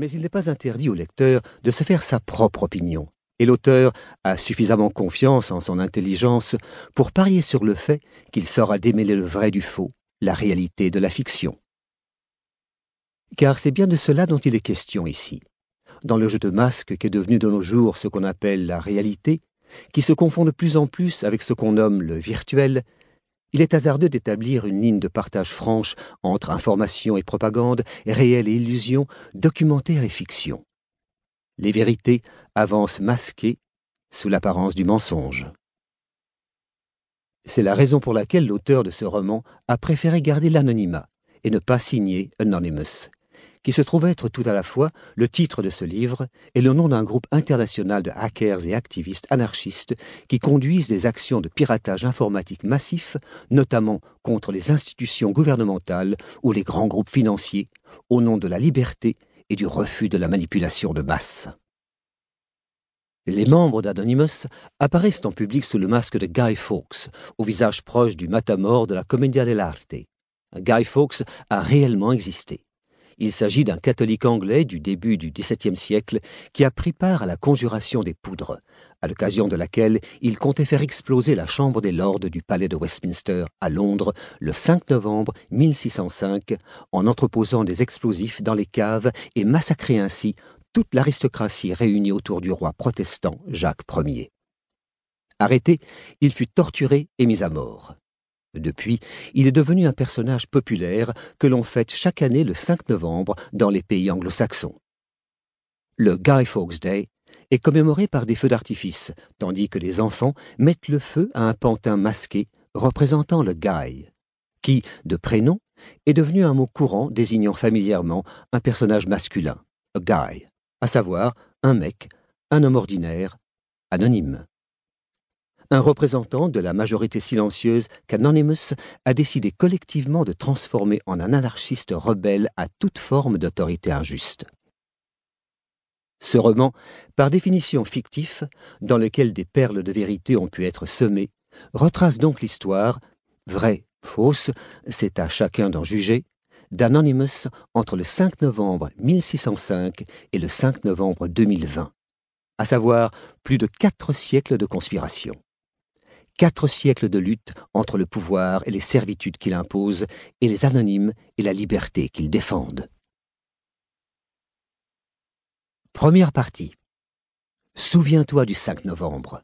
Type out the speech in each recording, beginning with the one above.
Mais il n'est pas interdit au lecteur de se faire sa propre opinion, et l'auteur a suffisamment confiance en son intelligence pour parier sur le fait qu'il saura démêler le vrai du faux, la réalité de la fiction. Car c'est bien de cela dont il est question ici. Dans le jeu de masques qu'est devenu de nos jours ce qu'on appelle la réalité, qui se confond de plus en plus avec ce qu'on nomme le virtuel, il est hasardeux d'établir une ligne de partage franche entre information et propagande, réel et illusion, documentaire et fiction. Les vérités avancent masquées sous l'apparence du mensonge. C'est la raison pour laquelle l'auteur de ce roman a préféré garder l'anonymat et ne pas signer Anonymous, qui se trouve être tout à la fois le titre de ce livre et le nom d'un groupe international de hackers et activistes anarchistes qui conduisent des actions de piratage informatique massif, notamment contre les institutions gouvernementales ou les grands groupes financiers, au nom de la liberté et du refus de la manipulation de masse. Les membres d'Anonymous apparaissent en public sous le masque de Guy Fawkes, au visage proche du matamor de la Commedia dell'arte. Guy Fawkes a réellement existé. Il s'agit d'un catholique anglais du début du XVIIe siècle qui a pris part à la conjuration des poudres, à l'occasion de laquelle il comptait faire exploser la Chambre des Lords du Palais de Westminster à Londres le 5 novembre 1605 en entreposant des explosifs dans les caves et massacrer ainsi toute l'aristocratie réunie autour du roi protestant Jacques Ier. Arrêté, il fut torturé et mis à mort. Depuis, il est devenu un personnage populaire que l'on fête chaque année le 5 novembre dans les pays anglo-saxons. Le Guy Fawkes Day est commémoré par des feux d'artifice, tandis que les enfants mettent le feu à un pantin masqué représentant le Guy, qui, de prénom, est devenu un mot courant désignant familièrement un personnage masculin, a guy, à savoir un mec, un homme ordinaire, anonyme un représentant de la majorité silencieuse qu'Anonymous a décidé collectivement de transformer en un anarchiste rebelle à toute forme d'autorité injuste. Ce roman, par définition fictif, dans lequel des perles de vérité ont pu être semées, retrace donc l'histoire, vraie, fausse, c'est à chacun d'en juger, d'Anonymous entre le 5 novembre 1605 et le 5 novembre 2020, à savoir plus de quatre siècles de conspiration quatre siècles de lutte entre le pouvoir et les servitudes qu'il impose, et les anonymes et la liberté qu'ils défendent. Première partie. Souviens-toi du 5 novembre.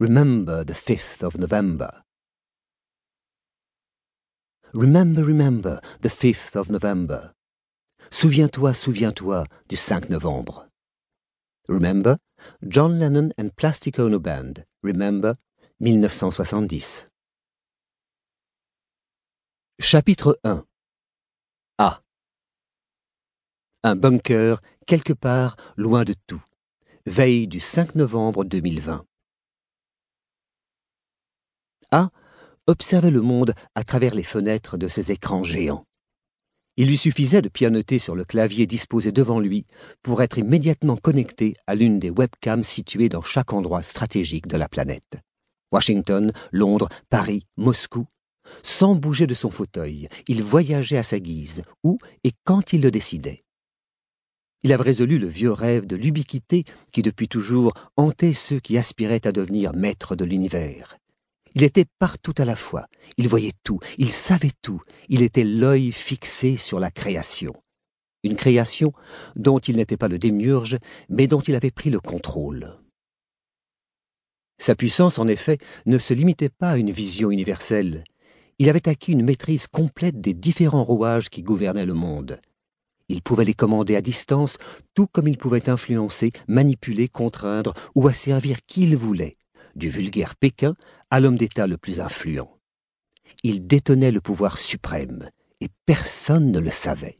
Remember the 5th of November. Remember, remember the 5th of November. Souviens-toi, souviens-toi du 5 novembre. Remember, John Lennon and Plastic Ono Band. Remember, 1970. Chapitre 1 A. Un bunker quelque part loin de tout. Veille du 5 novembre 2020. A observait le monde à travers les fenêtres de ses écrans géants. Il lui suffisait de pianoter sur le clavier disposé devant lui pour être immédiatement connecté à l'une des webcams situées dans chaque endroit stratégique de la planète. Washington, Londres, Paris, Moscou. Sans bouger de son fauteuil, il voyageait à sa guise, où et quand il le décidait. Il avait résolu le vieux rêve de l'ubiquité qui depuis toujours hantait ceux qui aspiraient à devenir maîtres de l'univers. Il était partout à la fois, il voyait tout, il savait tout, il était l'œil fixé sur la création. Une création dont il n'était pas le démiurge, mais dont il avait pris le contrôle. Sa puissance, en effet, ne se limitait pas à une vision universelle. Il avait acquis une maîtrise complète des différents rouages qui gouvernaient le monde. Il pouvait les commander à distance, tout comme il pouvait influencer, manipuler, contraindre ou asservir qui il voulait, du vulgaire Pékin à l'homme d'État le plus influent. Il détenait le pouvoir suprême, et personne ne le savait.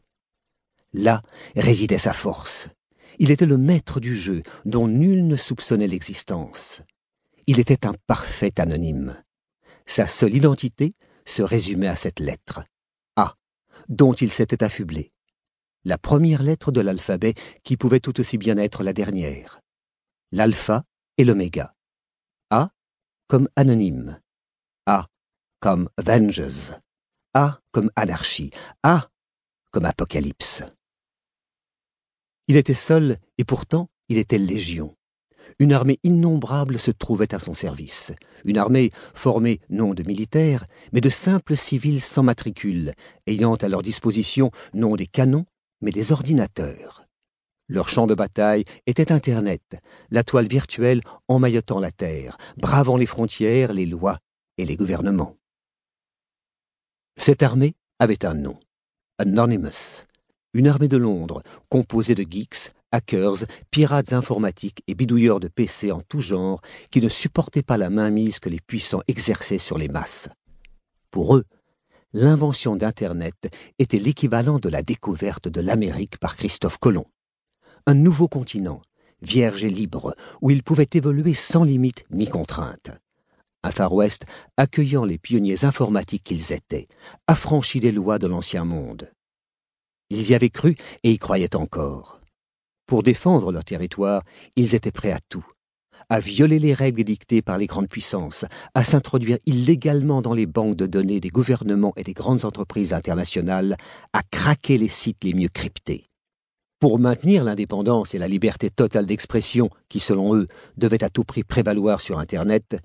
Là résidait sa force. Il était le maître du jeu, dont nul ne soupçonnait l'existence. Il était un parfait anonyme. Sa seule identité se résumait à cette lettre, A, dont il s'était affublé. La première lettre de l'alphabet qui pouvait tout aussi bien être la dernière. L'alpha et l'oméga. A comme anonyme. A comme Avengers. A comme anarchie. A comme apocalypse. Il était seul, et pourtant il était légion. Une armée innombrable se trouvait à son service. Une armée formée non de militaires, mais de simples civils sans matricule, ayant à leur disposition non des canons, mais des ordinateurs. Leur champ de bataille était Internet, la toile virtuelle emmaillotant la Terre, bravant les frontières, les lois et les gouvernements. Cette armée avait un nom, Anonymous, une armée de Londres composée de geeks, hackers, pirates informatiques et bidouilleurs de PC en tout genre qui ne supportaient pas la mainmise que les puissants exerçaient sur les masses. Pour eux, l'invention d'Internet était l'équivalent de la découverte de l'Amérique par Christophe Colomb. Un nouveau continent, vierge et libre, où ils pouvaient évoluer sans limite ni contrainte. Un Far West accueillant les pionniers informatiques qu'ils étaient, affranchis des lois de l'ancien monde. Ils y avaient cru et y croyaient encore. Pour défendre leur territoire, ils étaient prêts à tout à violer les règles dictées par les grandes puissances, à s'introduire illégalement dans les banques de données des gouvernements et des grandes entreprises internationales, à craquer les sites les mieux cryptés. Pour maintenir l'indépendance et la liberté totale d'expression qui, selon eux, devaient à tout prix prévaloir sur Internet,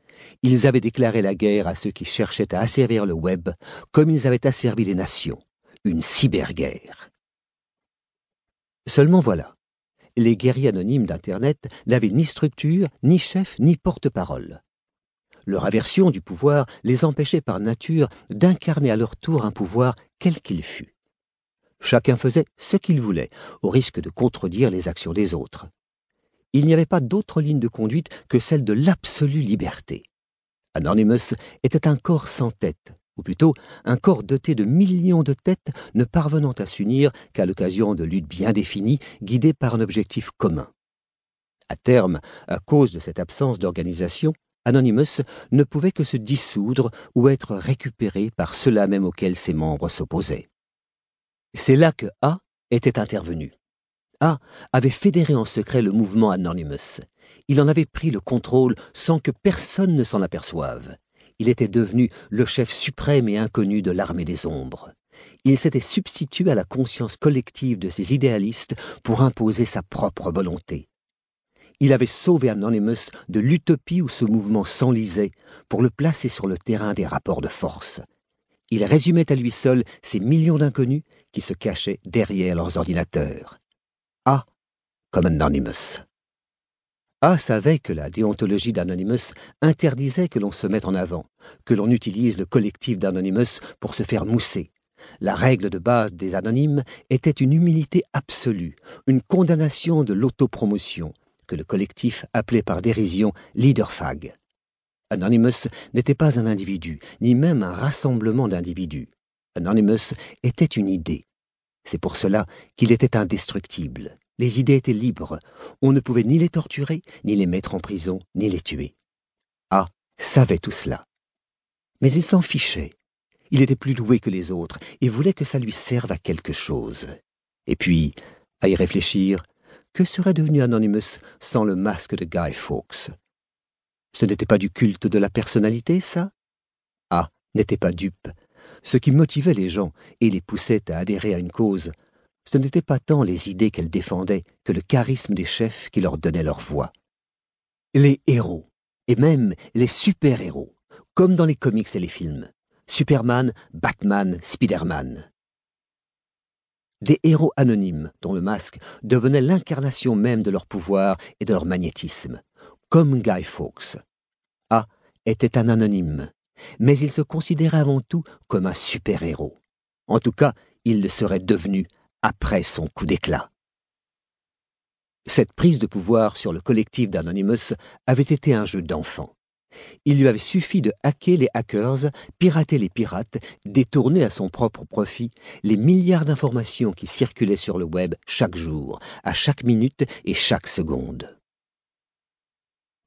ils avaient déclaré la guerre à ceux qui cherchaient à asservir le web comme ils avaient asservi les nations, une cyberguerre. Seulement voilà, les guerriers anonymes d'Internet n'avaient ni structure, ni chef, ni porte-parole. Leur aversion du pouvoir les empêchait par nature d'incarner à leur tour un pouvoir quel qu'il fût. Chacun faisait ce qu'il voulait, au risque de contredire les actions des autres. Il n'y avait pas d'autre ligne de conduite que celle de l'absolue liberté. Anonymous était un corps sans tête, ou plutôt un corps doté de millions de têtes ne parvenant à s'unir qu'à l'occasion de luttes bien définies, guidées par un objectif commun. À terme, à cause de cette absence d'organisation, Anonymous ne pouvait que se dissoudre ou être récupéré par ceux-là même auxquels ses membres s'opposaient. C'est là que A était intervenu. A avait fédéré en secret le mouvement Anonymous. Il en avait pris le contrôle sans que personne ne s'en aperçoive il était devenu le chef suprême et inconnu de l'armée des ombres. Il s'était substitué à la conscience collective de ces idéalistes pour imposer sa propre volonté. Il avait sauvé Anonymous de l'utopie où ce mouvement s'enlisait pour le placer sur le terrain des rapports de force. Il résumait à lui seul ces millions d'inconnus qui se cachaient derrière leurs ordinateurs. A comme Anonymous. A savait que la déontologie d'Anonymous interdisait que l'on se mette en avant, que l'on utilise le collectif d'Anonymous pour se faire mousser. La règle de base des anonymes était une humilité absolue, une condamnation de l'autopromotion, que le collectif appelait par dérision leaderfag. Anonymous n'était pas un individu, ni même un rassemblement d'individus. Anonymous était une idée. C'est pour cela qu'il était indestructible. Les idées étaient libres. On ne pouvait ni les torturer, ni les mettre en prison, ni les tuer. A savait tout cela. Mais il s'en fichait. Il était plus doué que les autres et voulait que ça lui serve à quelque chose. Et puis, à y réfléchir, que serait devenu Anonymous sans le masque de Guy Fawkes? Ce n'était pas du culte de la personnalité, ça? A n'était pas dupe. Ce qui motivait les gens et les poussait à adhérer à une cause, ce n'étaient pas tant les idées qu'elles défendaient que le charisme des chefs qui leur donnait leur voix. Les héros, et même les super-héros, comme dans les comics et les films. Superman, Batman, Spider-Man. Des héros anonymes dont le masque devenait l'incarnation même de leur pouvoir et de leur magnétisme, comme Guy Fawkes. A était un anonyme, mais il se considérait avant tout comme un super-héros. En tout cas, il le serait devenu après son coup d'éclat. Cette prise de pouvoir sur le collectif d'Anonymous avait été un jeu d'enfant. Il lui avait suffi de hacker les hackers, pirater les pirates, détourner à son propre profit les milliards d'informations qui circulaient sur le web chaque jour, à chaque minute et chaque seconde.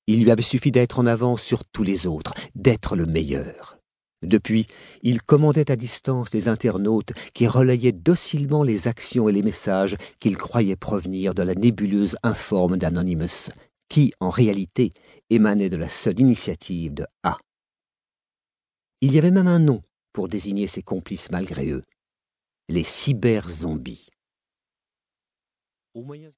Il lui avait suffi d'être en avance sur tous les autres, d'être le meilleur. Depuis, il commandait à distance les internautes qui relayaient docilement les actions et les messages qu'il croyait provenir de la nébuleuse informe d'Anonymous, qui, en réalité, émanait de la seule initiative de A. Il y avait même un nom pour désigner ses complices malgré eux les cyber-zombies.